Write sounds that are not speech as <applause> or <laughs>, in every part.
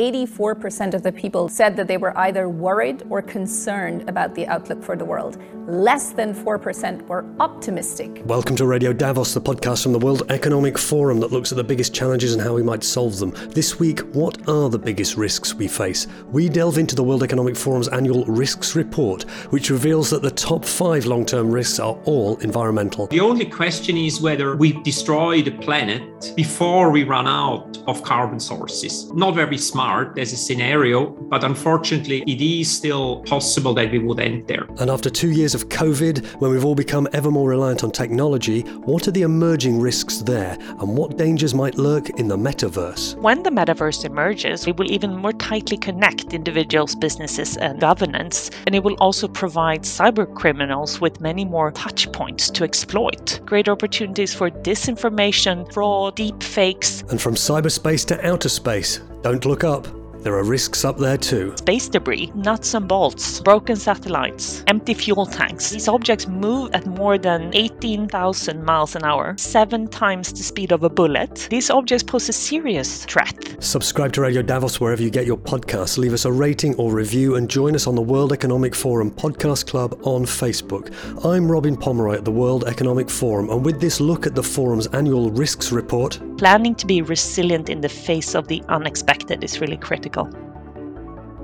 84% of the people said that they were either worried or concerned about the outlook for the world. Less than 4% were optimistic. Welcome to Radio Davos, the podcast from the World Economic Forum that looks at the biggest challenges and how we might solve them. This week, what are the biggest risks we face? We delve into the World Economic Forum's annual Risks Report, which reveals that the top five long term risks are all environmental. The only question is whether we destroy the planet before we run out of carbon sources. Not very smart there's a scenario, but unfortunately, it is still possible that we would end there. And after two years of COVID, when we've all become ever more reliant on technology, what are the emerging risks there, and what dangers might lurk in the metaverse? When the metaverse emerges, it will even more tightly connect individuals, businesses, and governance, and it will also provide cyber criminals with many more touch points to exploit. Great opportunities for disinformation, fraud, deep fakes. And from cyberspace to outer space, don't look up. There are risks up there too. Space debris, nuts and bolts, broken satellites, empty fuel tanks. These objects move at more than 18,000 miles an hour, seven times the speed of a bullet. These objects pose a serious threat. Subscribe to Radio Davos wherever you get your podcasts. Leave us a rating or review and join us on the World Economic Forum Podcast Club on Facebook. I'm Robin Pomeroy at the World Economic Forum, and with this look at the forum's annual risks report, planning to be resilient in the face of the unexpected is really critical.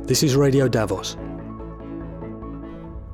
This is Radio Davos.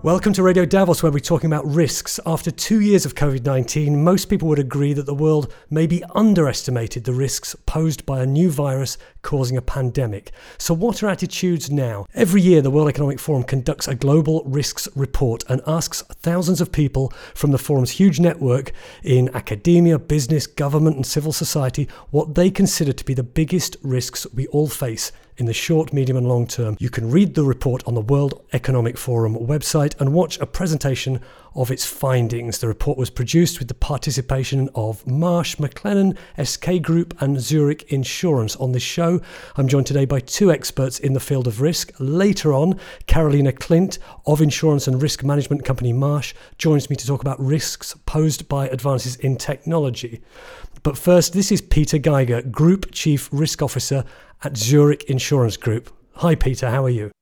Welcome to Radio Davos, where we're talking about risks. After two years of COVID 19, most people would agree that the world maybe underestimated the risks posed by a new virus causing a pandemic. So, what are attitudes now? Every year, the World Economic Forum conducts a global risks report and asks thousands of people from the forum's huge network in academia, business, government, and civil society what they consider to be the biggest risks we all face in the short, medium, and long term. You can read the report on the World Economic Forum website and watch a presentation of its findings. The report was produced with the participation of Marsh McLennan, SK Group, and Zurich Insurance. On this show, I'm joined today by two experts in the field of risk. Later on, Carolina Klint of insurance and risk management company Marsh joins me to talk about risks posed by advances in technology. But first, this is Peter Giger, Group Chief Risk Officer at Zurich Insurance Group. Hi, Peter, how are you?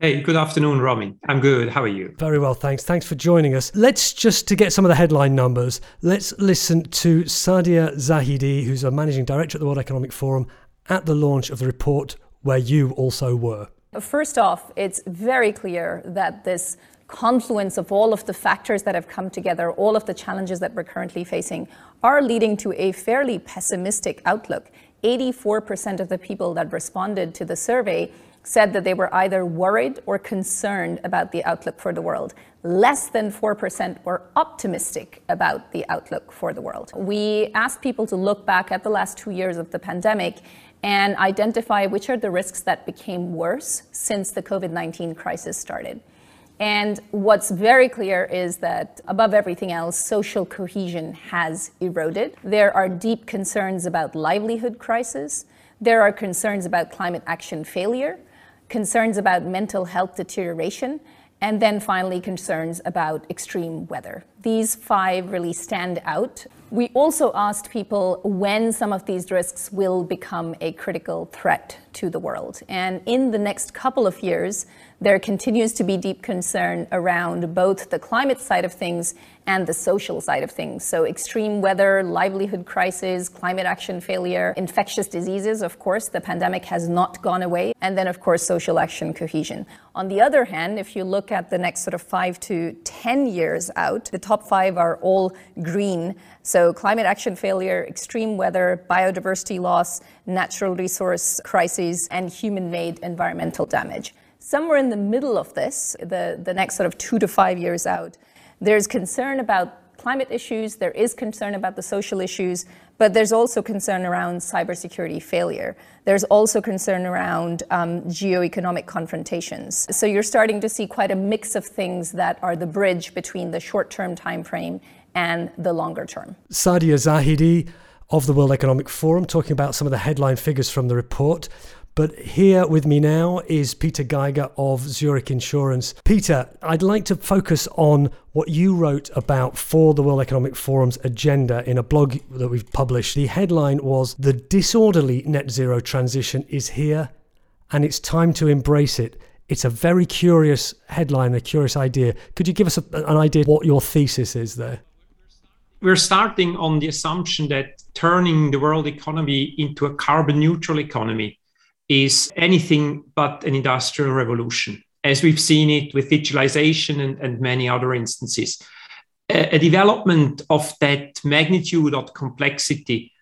Hey, good afternoon, Robin. I'm good. How are you? Very well, thanks. Thanks for joining us. Let's just to get some of the headline numbers, let's listen to Saadia Zahidi, who's a managing director at the World Economic Forum, at the launch of the report where you also were. First off, it's very clear that this confluence of all of the factors that have come together, all of the challenges that we're currently facing, are leading to a fairly pessimistic outlook. 84% of the people that responded to the survey said that they were either worried or concerned about the outlook for the world. Less than 4% were optimistic about the outlook for the world. We asked people to look back at the last two years of the pandemic and identify which are the risks that became worse since the COVID 19 crisis started. And what's very clear is that, above everything else, social cohesion has eroded. There are deep concerns about livelihood crisis. There are concerns about climate action failure, concerns about mental health deterioration, and then finally concerns about extreme weather. These five really stand out. We also asked people when some of these risks will become a critical threat to the world. And in the next couple of years, there continues to be deep concern around both the climate side of things and the social side of things. So, extreme weather, livelihood crisis, climate action failure, infectious diseases, of course, the pandemic has not gone away, and then, of course, social action cohesion. On the other hand, if you look at the next sort of five to 10 years out, the top five are all green. So, climate action failure, extreme weather, biodiversity loss, natural resource crises, and human made environmental damage somewhere in the middle of this, the, the next sort of two to five years out, there's concern about climate issues, there is concern about the social issues, but there's also concern around cybersecurity failure. There's also concern around um, geoeconomic confrontations. So you're starting to see quite a mix of things that are the bridge between the short-term time frame and the longer term. Saadia Zahidi of the World Economic Forum talking about some of the headline figures from the report. But here with me now is Peter Giger of Zurich Insurance. Peter, I'd like to focus on what you wrote about for the World Economic Forum's agenda in a blog that we've published. The headline was The Disorderly Net Zero Transition is Here and it's time to embrace it. It's a very curious headline, a curious idea. Could you give us a, an idea what your thesis is there? We're starting on the assumption that turning the world economy into a carbon neutral economy is anything but an industrial revolution, as we've seen it with digitalization and, and many other instances. A, a development of that magnitude of complexity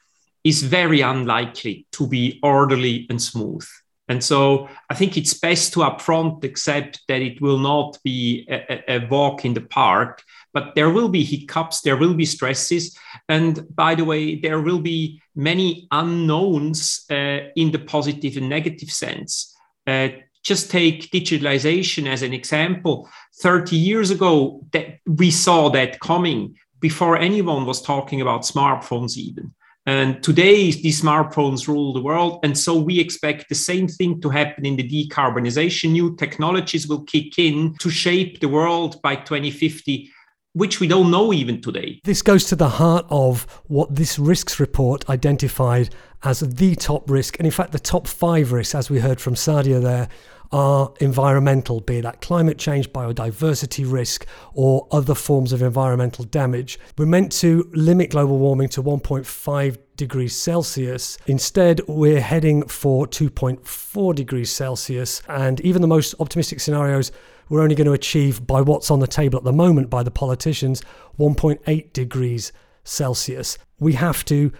is very unlikely to be orderly and smooth. And so I think it's best to upfront accept that it will not be a, a, walk in the park, but there will be hiccups, there will be stresses. And by the way, there will be many unknowns uh, in the positive and negative sense. Uh, just take digitalization as an example. 30 years ago, that we saw that coming before anyone was talking about smartphones, even. And today, these smartphones rule the world. And so we expect the same thing to happen in the decarbonization. New technologies will kick in to shape the world by 2050 which we don't know even today. This goes to the heart of what this risks report identified as the top risk, and in fact, the top five risks, as we heard from Saadia there, are environmental, be that climate change, biodiversity risk, or other forms of environmental damage. We're meant to limit global warming to 1.5 degrees Celsius. Instead, we're heading for 2.4 degrees Celsius, and even the most optimistic scenarios we're only going to achieve by what's on the table at the moment by the politicians 1.8 degrees Celsius. We have to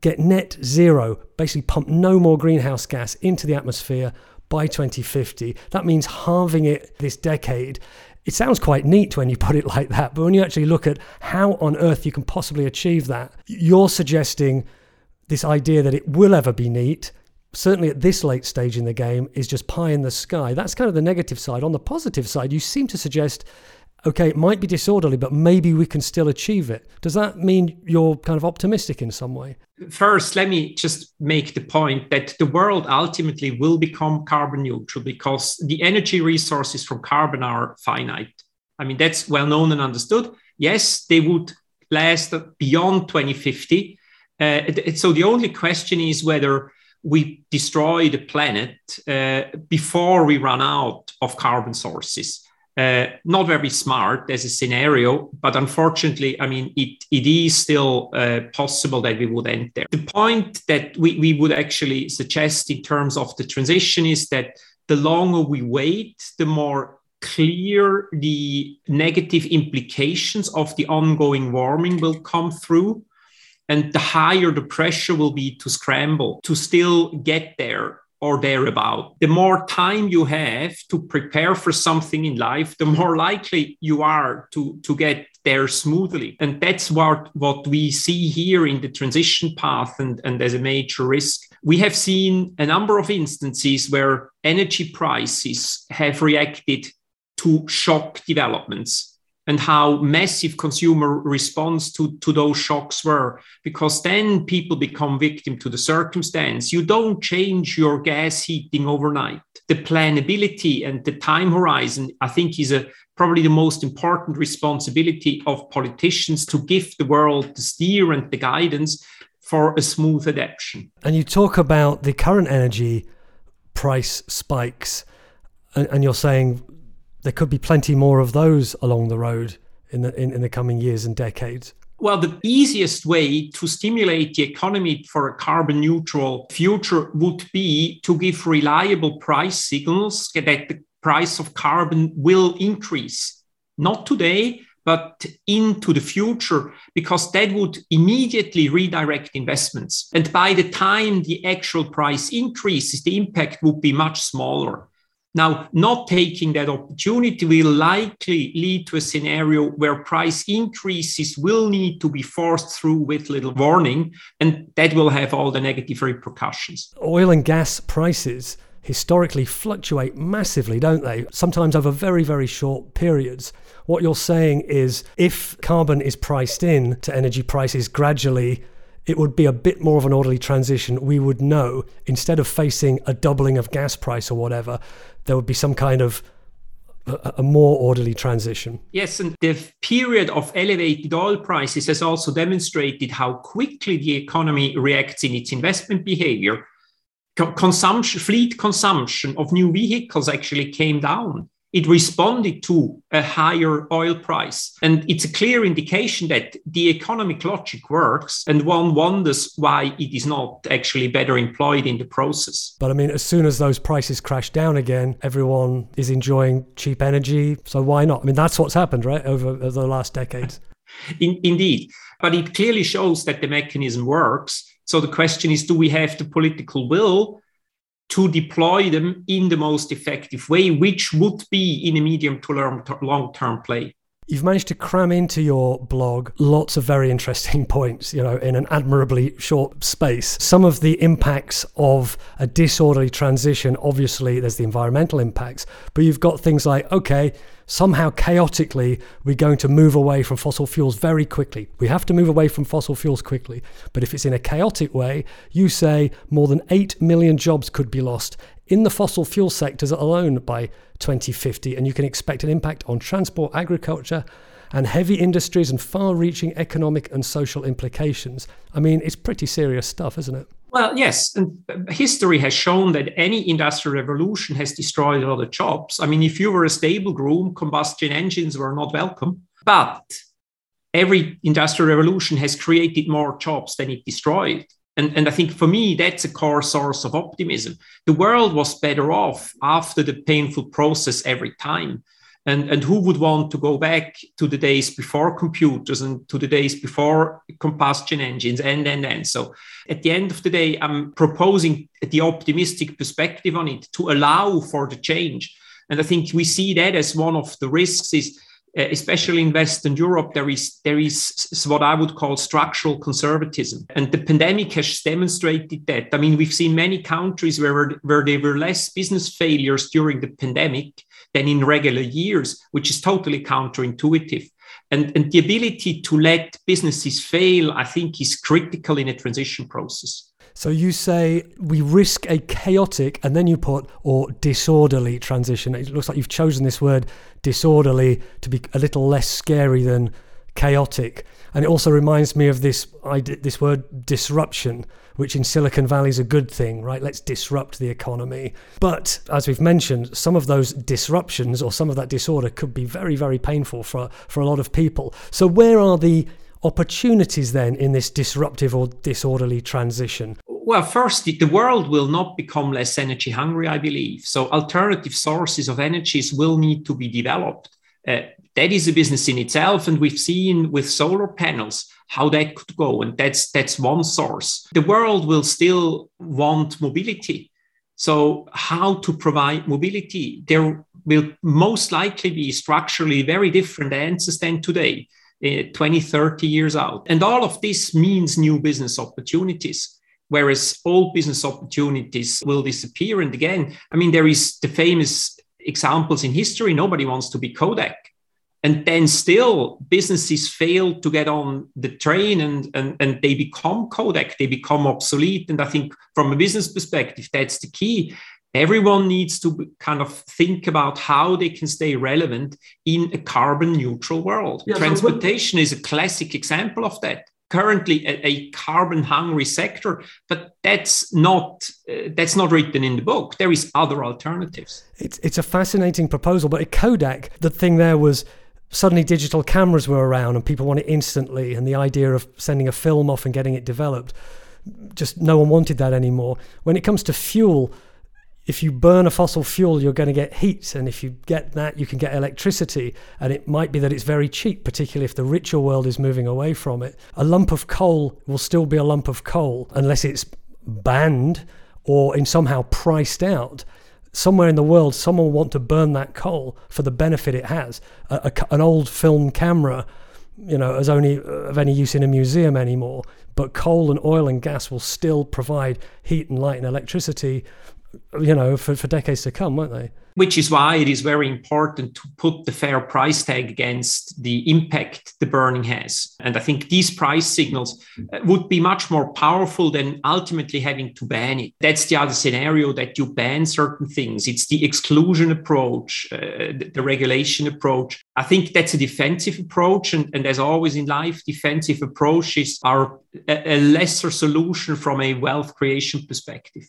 get net zero, basically pump no more greenhouse gas into the atmosphere by 2050. That means halving it this decade. It sounds quite neat when you put it like that, but when you actually look at how on earth you can possibly achieve that, you're suggesting this idea that it will ever be neat, certainly at this late stage in the game, is just pie in the sky. That's kind of the negative side. On the positive side, you seem to suggest okay, it might be disorderly, but maybe we can still achieve it. Does that mean you're kind of optimistic in some way? First, let me just make the point that the world ultimately will become carbon neutral because the energy resources from carbon are finite. I mean, that's well known and understood. Yes, they would last beyond 2050. Uh, so the only question is whether we destroy the planet uh, before we run out of carbon sources uh, not very smart as a scenario, but unfortunately, I mean, it, it is still uh, possible that we would end there. The point that we, we would actually suggest in terms of the transition is that the longer we wait, the more clear the negative implications of the ongoing warming will come through. And the higher the pressure will be to scramble to still get there or thereabout. The more time you have to prepare for something in life, the more likely you are to, to get there smoothly. And that's what, what we see here in the transition path and, and as a major risk. We have seen a number of instances where energy prices have reacted to shock developments and how massive consumer response to, to those shocks were because then people become victim to the circumstance. You don't change your gas heating overnight. The planability and the time horizon i think is a probably the most important responsibility of politicians to give the world the steer and the guidance for a smooth adaptation. And you talk about the current energy price spikes and, and you're saying there could be plenty more of those along the road in the in, in the coming years and decades. Well, the easiest way to stimulate the economy for a carbon neutral future would be to give reliable price signals that the price of carbon will increase. Not today, but into the future, because that would immediately redirect investments. And by the time the actual price increases, the impact would be much smaller. Now, not taking that opportunity will likely lead to a scenario where price increases will need to be forced through with little warning, and that will have all the negative repercussions. Oil and gas prices historically fluctuate massively, don't they? Sometimes over very, very short periods. What you're saying is if carbon is priced in to energy prices gradually it would be a bit more of an orderly transition. We would know instead of facing a doubling of gas price or whatever, there would be some kind of a, more orderly transition. Yes, and the period of elevated oil prices has also demonstrated how quickly the economy reacts in its investment behavior. consumption, fleet consumption of new vehicles actually came down. It responded to a higher oil price. And it's a clear indication that the economic logic works, and one wonders why it is not actually better employed in the process. But I mean, as soon as those prices crash down again, everyone is enjoying cheap energy. So why not? I mean, that's what's happened, right, over, over the last decades. <laughs> In, indeed. But it clearly shows that the mechanism works. So the question is do we have the political will to deploy them in the most effective way, which would be in a medium to long term play? You've managed to cram into your blog lots of very interesting <laughs> points, you know, in an admirably short space. Some of the impacts of a disorderly transition, obviously, there's the environmental impacts, but you've got things like, okay, somehow chaotically, we're going to move away from fossil fuels very quickly. We have to move away from fossil fuels quickly. But if it's in a chaotic way, you say more than 8 million jobs could be lost in the fossil fuel sectors alone by 2050. And you can expect an impact on transport, agriculture, and heavy industries and far reaching economic and social implications. I mean, it's pretty serious stuff, isn't it? Well, yes. And history has shown that any industrial revolution has destroyed a lot of jobs. I mean, if you were a stable groom, combustion engines were not welcome. But every industrial revolution has created more jobs than it destroyed. And, and I think for me, that's a core source of optimism. The world was better off after the painful process every time. And, and who would want to go back to the days before computers and to the days before combustion engines and and and. So at the end of the day i'm proposing the optimistic perspective on it to allow for the change. And i think we see that as one of the risks is Uh, especially in Western Europe, there is there is what I would call structural conservatism, and the pandemic has demonstrated that. I mean, we've seen many countries where where there were less business failures during the pandemic than in regular years, which is totally counterintuitive. And, and the ability to let businesses fail, I think, is critical in a transition process. So you say we risk a chaotic, and then you put or disorderly transition. It looks like you've chosen this word disorderly to be a little less scary than chaotic. And it also reminds me of this this word disruption, which in Silicon Valley is a good thing, right? Let's disrupt the economy. But as we've mentioned, some of those disruptions or some of that disorder could be very, very painful for for a lot of people. So where are the opportunities then in this disruptive or disorderly transition? Well, first, the world will not become less energy hungry, I believe. So, alternative sources of energies will need to be developed. Uh, that is a business in itself, and we've seen with solar panels how that could go, and that's that's one source. The world will still want mobility. So, how to provide mobility? There will most likely be structurally very different answers than today. Uh, 20, 30 years out. And all of this means new business opportunities, whereas old business opportunities will disappear. And again, I mean, there is the famous examples in history. Nobody wants to be Kodak. And then still businesses fail to get on the train and, and, and they become Kodak, they become obsolete. And I think from a business perspective, that's the key everyone needs to kind of think about how they can stay relevant in a carbon neutral world. Yeah, Transportation so is a classic example of that. Currently, a, a carbon hungry sector, but that's not uh, that's not written in the book. There is other alternatives. It's it's a fascinating proposal, but at Kodak, the thing there was suddenly digital cameras were around and people wanted instantly, and the idea of sending a film off and getting it developed, just no one wanted that anymore. When it comes to fuel if you burn a fossil fuel, you're going to get heat. And if you get that, you can get electricity. And it might be that it's very cheap, particularly if the richer world is moving away from it. A lump of coal will still be a lump of coal unless it's banned or in somehow priced out. Somewhere in the world, someone will want to burn that coal for the benefit it has. A, a, an old film camera, you know, is only of any use in a museum anymore. But coal and oil and gas will still provide heat and light and electricity you know, for, for decades to come, won't they? Which is why it is very important to put the fair price tag against the impact the burning has. And I think these price signals uh, would be much more powerful than ultimately having to ban it. That's the other scenario that you ban certain things. It's the exclusion approach, uh, the, regulation approach. I think that's a defensive approach. And, and as always in life, defensive approaches are a, a lesser solution from a wealth creation perspective.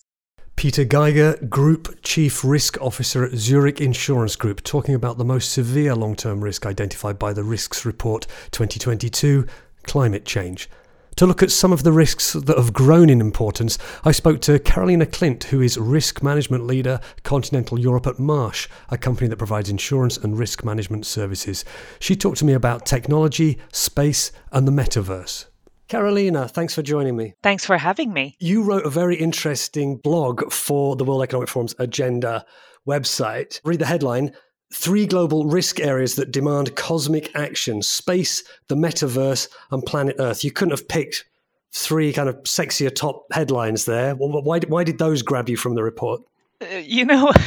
Peter Giger, Group Chief Risk Officer at Zurich Insurance Group, talking about the most severe long term risk identified by the Risks Report 2022 climate change. To look at some of the risks that have grown in importance, I spoke to Carolina Klint, who is Risk Management Leader Continental Europe at Marsh, a company that provides insurance and risk management services. She talked to me about technology, space, and the metaverse. Carolina, thanks for joining me. Thanks for having me. You wrote a very interesting blog for the World Economic Forum's Agenda website. Read the headline three global risk areas that demand cosmic action space, the metaverse, and planet Earth. You couldn't have picked three kind of sexier top headlines there. Why, why did those grab you from the report? <laughs> You know, <laughs>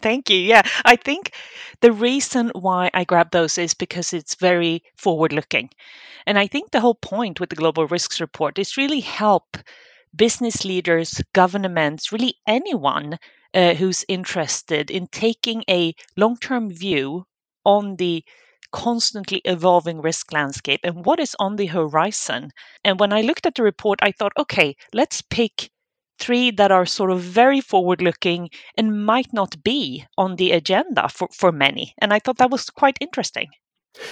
thank you. Yeah, I think the reason why I grab those is because it's very forward looking. And I think the whole point with the Global Risks Report is really help business leaders, governments, really anyone uh, who's interested in taking a long term view on the constantly evolving risk landscape and what is on the horizon. And when I looked at the report, I thought, okay, let's pick three that are sort of very forward looking and might not be on the agenda for, for many. And I thought that was quite interesting.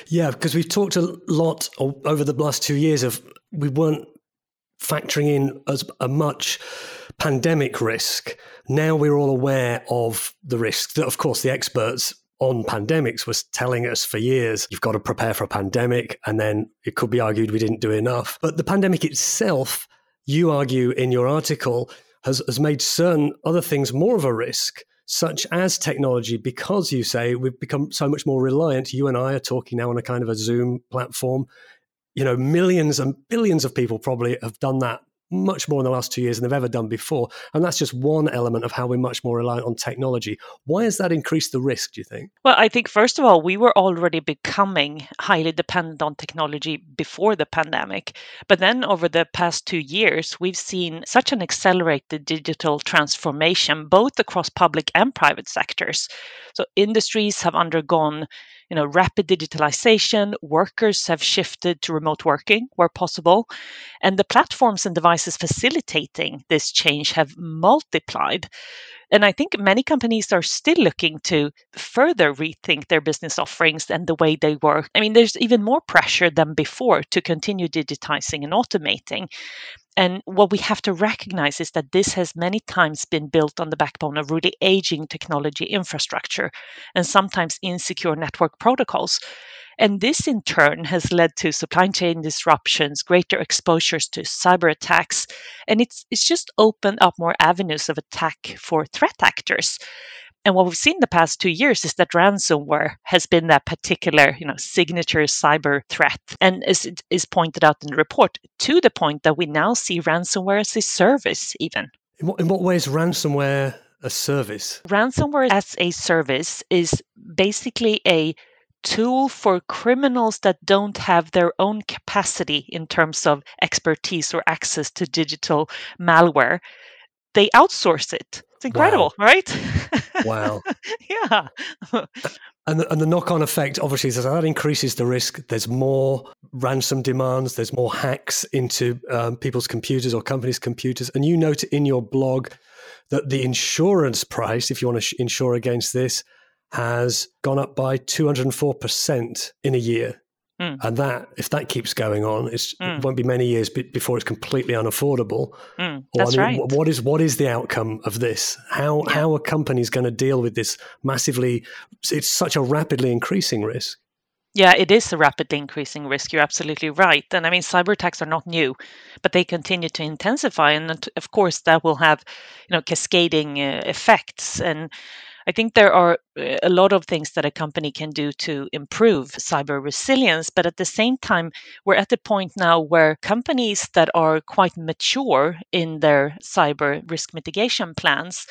Yeah, because we've talked a lot over the last two years of we weren't factoring in as a much pandemic risk. Now we're all aware of the risk that, of course, the experts on pandemics was telling us for years you've got to prepare for a pandemic. And then it could be argued we didn't do enough. But the pandemic itself, you argue in your article, has, has made certain other things more of a risk such as technology, because you say we've become so much more reliant. You and I are talking now on a kind of a Zoom platform. You know, millions and billions of people probably have done that much more in the last two years than they've ever done before. And that's just one element of how we're much more reliant on technology. Why has that increased the risk, do you think? Well, I think, first of all, we were already becoming highly dependent on technology before the pandemic. But then over the past two years, we've seen such an accelerated digital transformation, both across public and private sectors. So industries have undergone you know rapid digitalization workers have shifted to remote working where possible and the platforms and devices facilitating this change have multiplied and I think many companies are still looking to further rethink their business offerings and the way they work. I mean, there's even more pressure than before to continue digitizing and automating. And what we have to recognize is that this has many times been built on the backbone of really aging technology infrastructure and sometimes insecure network protocols. And this in turn has led to supply chain disruptions, greater exposures to cyber attacks, and it's, it's just opened up more avenues of attack for threat actors. And what we've seen the past two years is that ransomware has been that particular, you know, signature cyber threat. And as it is pointed out in the report, to the point that we now see ransomware as a service even. In what, in what way is ransomware a service? Ransomware as a service is basically a tool for criminals that don't have their own capacity in terms of expertise or access to digital malware. They outsource it incredible, wow. right? Wow. <laughs> yeah. And the, and the knock on effect, obviously, is that increases the risk. There's more ransom demands, there's more hacks into um, people's computers or companies' computers. And you note in your blog that the insurance price, if you want to sh- insure against this, has gone up by 204% in a year. Mm. And that, if that keeps going on, mm. it won't be many years before it's completely unaffordable. Mm. That's I mean, right. What is what is the outcome of this? How yeah. how are companies going to deal with this massively? It's such a rapidly increasing risk. Yeah, it is a rapidly increasing risk. You're absolutely right. And I mean, cyber attacks are not new, but they continue to intensify, and of course, that will have, you know, cascading uh, effects. And I think there are uh, a lot of things that a company can do to improve cyber resilience. But at the same time, we're at the point now where companies that are quite mature in their cyber risk mitigation plans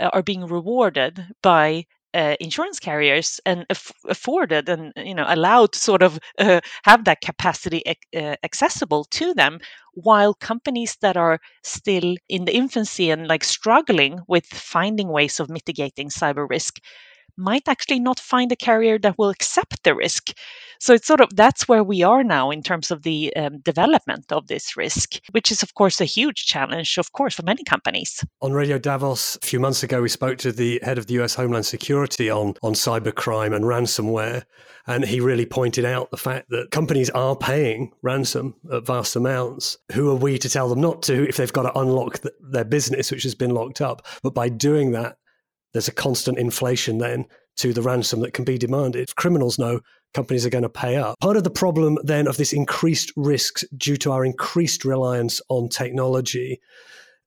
uh, are being rewarded by uh, insurance carriers and aff- afforded and you know allowed to sort of uh, have that capacity uh, accessible to them while companies that are still in the infancy and like struggling with finding ways of mitigating cyber risk might actually not find a carrier that will accept the risk. So it's sort of that's where we are now in terms of the um, development of this risk, which is, of course, a huge challenge, of course, for many companies. On Radio Davos a few months ago, we spoke to the head of the US Homeland Security on, on cybercrime and ransomware. And he really pointed out the fact that companies are paying ransom at vast amounts. Who are we to tell them not to if they've got to unlock the, their business, which has been locked up? But by doing that, there's a constant inflation then to the ransom that can be demanded. Criminals know companies are going to pay up. Part of the problem then of this increased risks due to our increased reliance on technology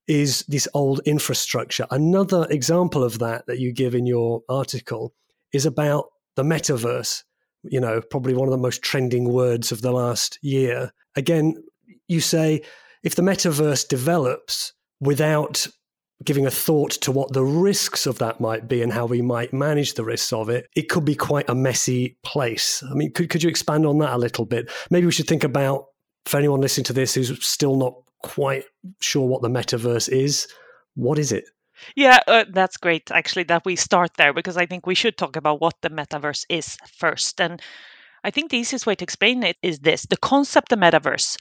is this old infrastructure. Another example of that that you give in your article is about the metaverse, you know, probably one of the most trending words of the last year. Again, you say if the metaverse develops without giving a thought to what the risks of that might be and how we might manage the risks of it, it could be quite a messy place. I mean, could, could you expand on that a little bit? Maybe we should think about, for anyone listening to this who's still not quite sure what the metaverse is, what is it? Yeah, uh, that's great, actually, that we start there because I think we should talk about what the metaverse is first. And I think the easiest way to explain it is this the concept of metaverse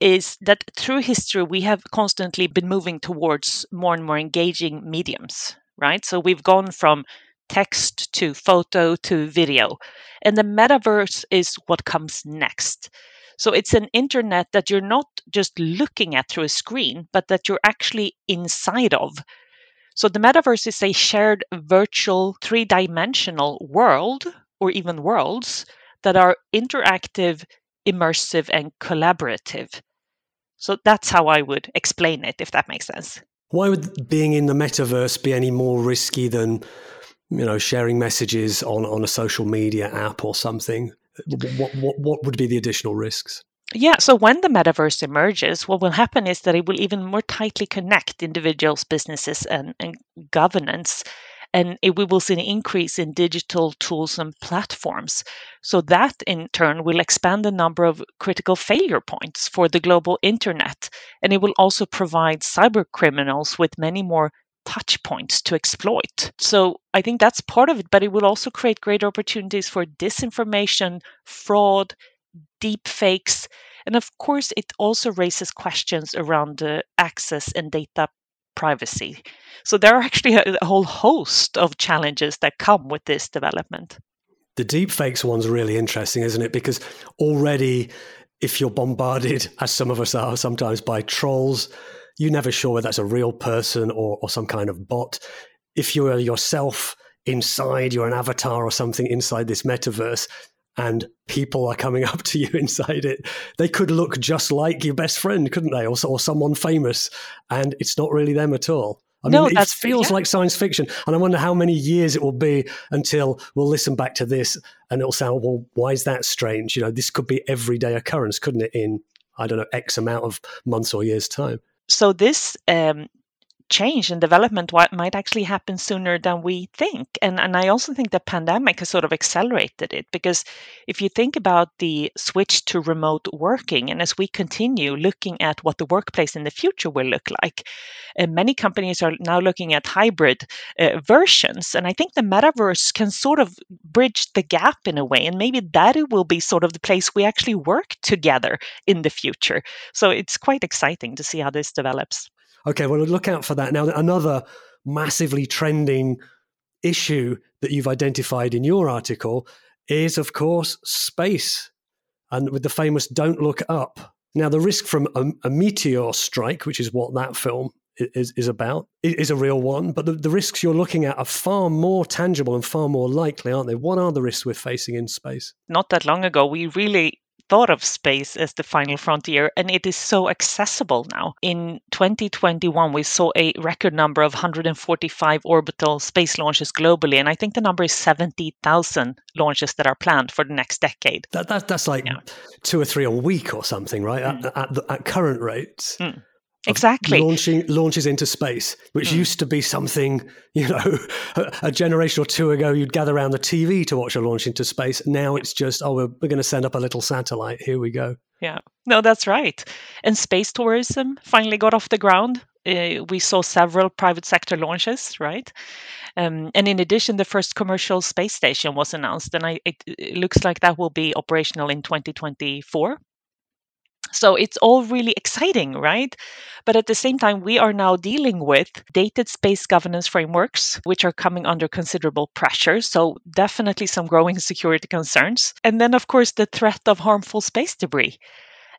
is that through history, we have constantly been moving towards more and more engaging mediums, right? So we've gone from text to photo to video, and the metaverse is what comes next. So it's an internet that you're not just looking at through a screen, but that you're actually inside of. So the metaverse is a shared virtual three dimensional world or even worlds that are interactive immersive, and collaborative. So that's how I would explain it, if that makes sense. Why would being in the metaverse be any more risky than, you know, sharing messages on, on a social media app or something? What, what, what would be the additional risks? Yeah, so when the metaverse emerges, what will happen is that it will even more tightly connect individuals, businesses, and, and governance and it, we will see an increase in digital tools and platforms. So that in turn will expand the number of critical failure points for the global internet, and it will also provide cyber criminals with many more touch points to exploit. So I think that's part of it, but it will also create great opportunities for disinformation, fraud, deep fakes, and of course, it also raises questions around the access and data privacy. So there are actually a, a whole host of challenges that come with this development. The deepfakes one's really interesting, isn't it? Because already, if you're bombarded, <laughs> as some of us are sometimes, by trolls, you're never sure whether that's a real person or, or some kind of bot. If you're yourself inside, you're an avatar or something inside this metaverse, and people are coming <laughs> up to you inside it, they could look just like your best friend, couldn't they? Or, or someone famous, and it's not really them at all. I no, mean, it feels yeah. like science fiction. And I wonder how many years it will be until we'll listen back to this and it'll sound, well, why is that strange? You know, this could be everyday occurrence, couldn't it, in, I don't know, X amount of months or years' time? So this um, change and development what might actually happen sooner than we think. And, and I also think the pandemic has sort of accelerated it because if you think about the switch to remote working, and as we continue looking at what the workplace in the future will look like, many companies are now looking at hybrid uh, versions. And I think the metaverse can sort of bridge the gap in a way. And maybe that will be sort of the place we actually work together in the future. So it's quite exciting to see how this develops. Okay, well, look out for that. Now, another massively trending issue that you've identified in your article is, of course, space, and with the famous "Don't Look Up." Now, the risk from a, a meteor strike, which is what that film is, is about, is a real one. But the, the risks you're looking at are far more tangible and far more likely, aren't they? What are the risks we're facing in space? Not that long ago, we really thought of space as the final frontier, and it is so accessible now. In 2021, we saw a record number of 145 orbital space launches globally, and I think the number is 70,000 launches that are planned for the next decade. That, that that's like yeah. two or three a week or something, right? Mm. At, at, at, current rates. Mm exactly. launching launches into space which mm. used to be something <laughs> you know a, generation or two ago you'd gather around the tv to watch a launch into space. Now it's just oh we're, we're going to send up a little satellite. Here we go. Yeah. No that's right. And space tourism finally got off the ground. Uh, we saw several private sector launches, right? Um, and in addition, the first commercial space station was announced, and I, it, it looks like that will be operational in 2024. So it's all really exciting, right? But at the same time, we are now dealing with dated space governance frameworks, which are coming under considerable pressure. So definitely some growing security concerns. And then, of course, the threat of harmful space debris.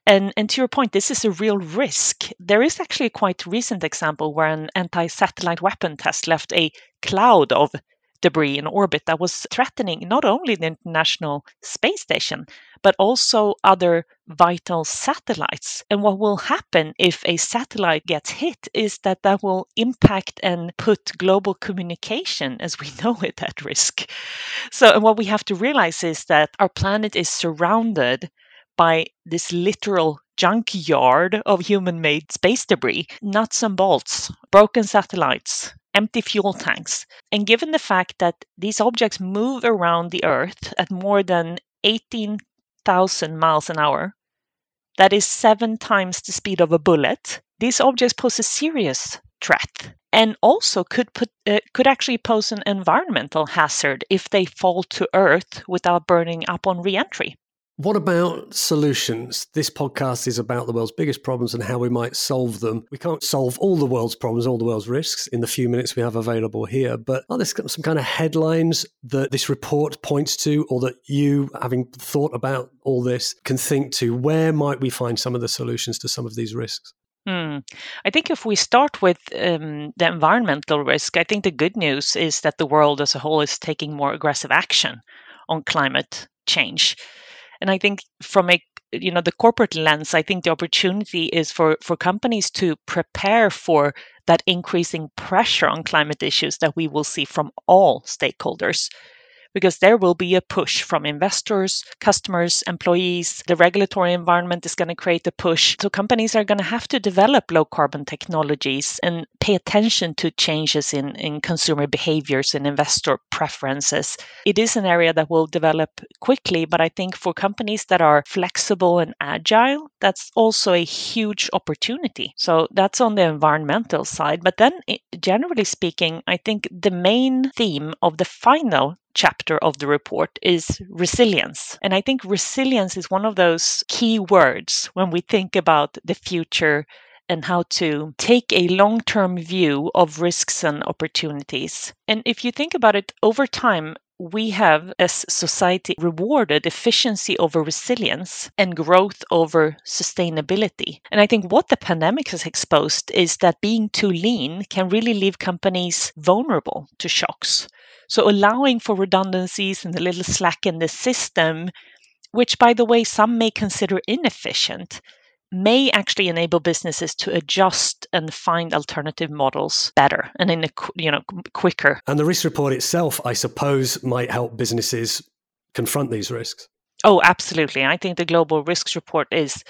And, and to your point, this is a real risk. There is actually a quite recent example where an anti satellite weapon test left a cloud of debris in orbit that was threatening not only the International Space Station, but also other vital satellites. And what will happen if a satellite gets hit is that that will impact and put global communication as we <laughs> know it at risk. So, and what we have to realize is that our planet is surrounded by this literal junkyard of human made space debris, nuts and bolts, broken satellites, empty fuel tanks. And given the fact that these objects move around the Earth at more than 18,000 miles an hour, that is seven times the speed of a bullet, these objects pose a serious threat and also could put, uh, could actually pose an environmental hazard if they fall to earth without burning up on reentry. What about solutions? This podcast is about the world's biggest problems and how we might solve them. We can't solve all the world's problems, all the world's risks in the few minutes we have available here, but are there some kind of headlines that this report points to, or that you, having thought about all this, can think to? Where might we find some of the solutions to some of these risks? Hmm. I think if we start with um, the environmental risk, I think the good news is that the world as a whole is taking more aggressive action on climate change and i think from a you know the corporate lens i think the opportunity is for for companies to prepare for that increasing pressure on climate issues that we will see from all stakeholders because there will be a push from investors, customers, employees. The regulatory environment is going to create a push. So companies are going to have to develop low carbon technologies and pay attention to changes in, in consumer behaviors and investor preferences. It is an area that will develop quickly, but I think for companies that are flexible and agile, that's also a huge opportunity. So that's on the environmental side. But then, generally speaking, I think the main theme of the final chapter of the report is resilience. And I think resilience is one of those key words when we think about the future and how to take a long term view of risks and opportunities. And if you think about it over time, we have, as society, rewarded efficiency over resilience and growth over sustainability. And I think what the pandemic has exposed is that being too lean can really leave companies vulnerable to shocks. So allowing for redundancies and a little slack in the system, which by the way some may consider inefficient, may actually enable businesses to adjust and find alternative models better and in a you know quicker. And the risk report itself, I suppose, might help businesses confront these risks. Oh, absolutely. I think the global risks report is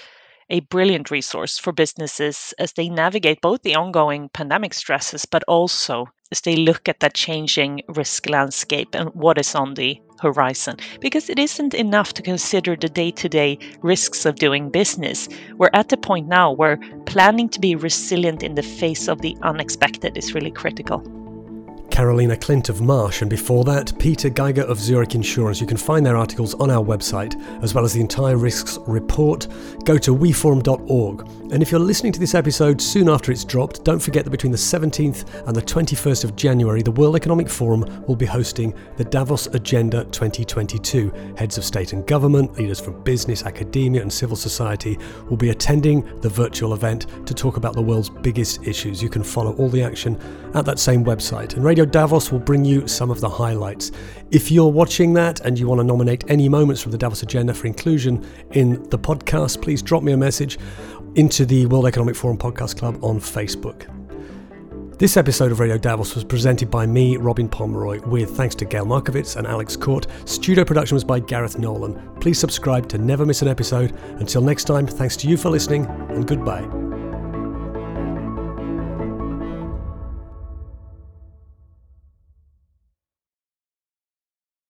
a brilliant resource for businesses as they navigate both the ongoing pandemic stresses, but also as they look at that changing risk landscape and what is on the horizon. Because it isn't enough to consider the day to day risks of doing business. We're at the point now where planning to be resilient in the face of the unexpected is really critical. Carolina Klint of Marsh, and before that, Peter Giger of Zurich Insurance. You can find their articles on our website, as well as the entire risks report. Go to weforum.org. And if you're listening to this episode soon after it's dropped, don't forget that between the 17th and the 21st of January, the World Economic Forum will be hosting the Davos Agenda 2022. Heads of state and government, leaders from business, academia, and civil society will be attending the virtual event to talk about the world's biggest issues. You can follow all the action at that same website. And Radio Davos will bring you some of the highlights. If you're watching that and you want to nominate any moments from the Davos agenda for inclusion in the podcast, please drop me a message into the World Economic Forum Podcast Club on Facebook. This episode of Radio Davos was presented by me, Robin Pomeroy, with thanks to Gayle Markovitz and Alex Court. Studio production was by Gareth Nolan. Please subscribe to never miss an episode. Until next time, thanks to you for listening, and goodbye.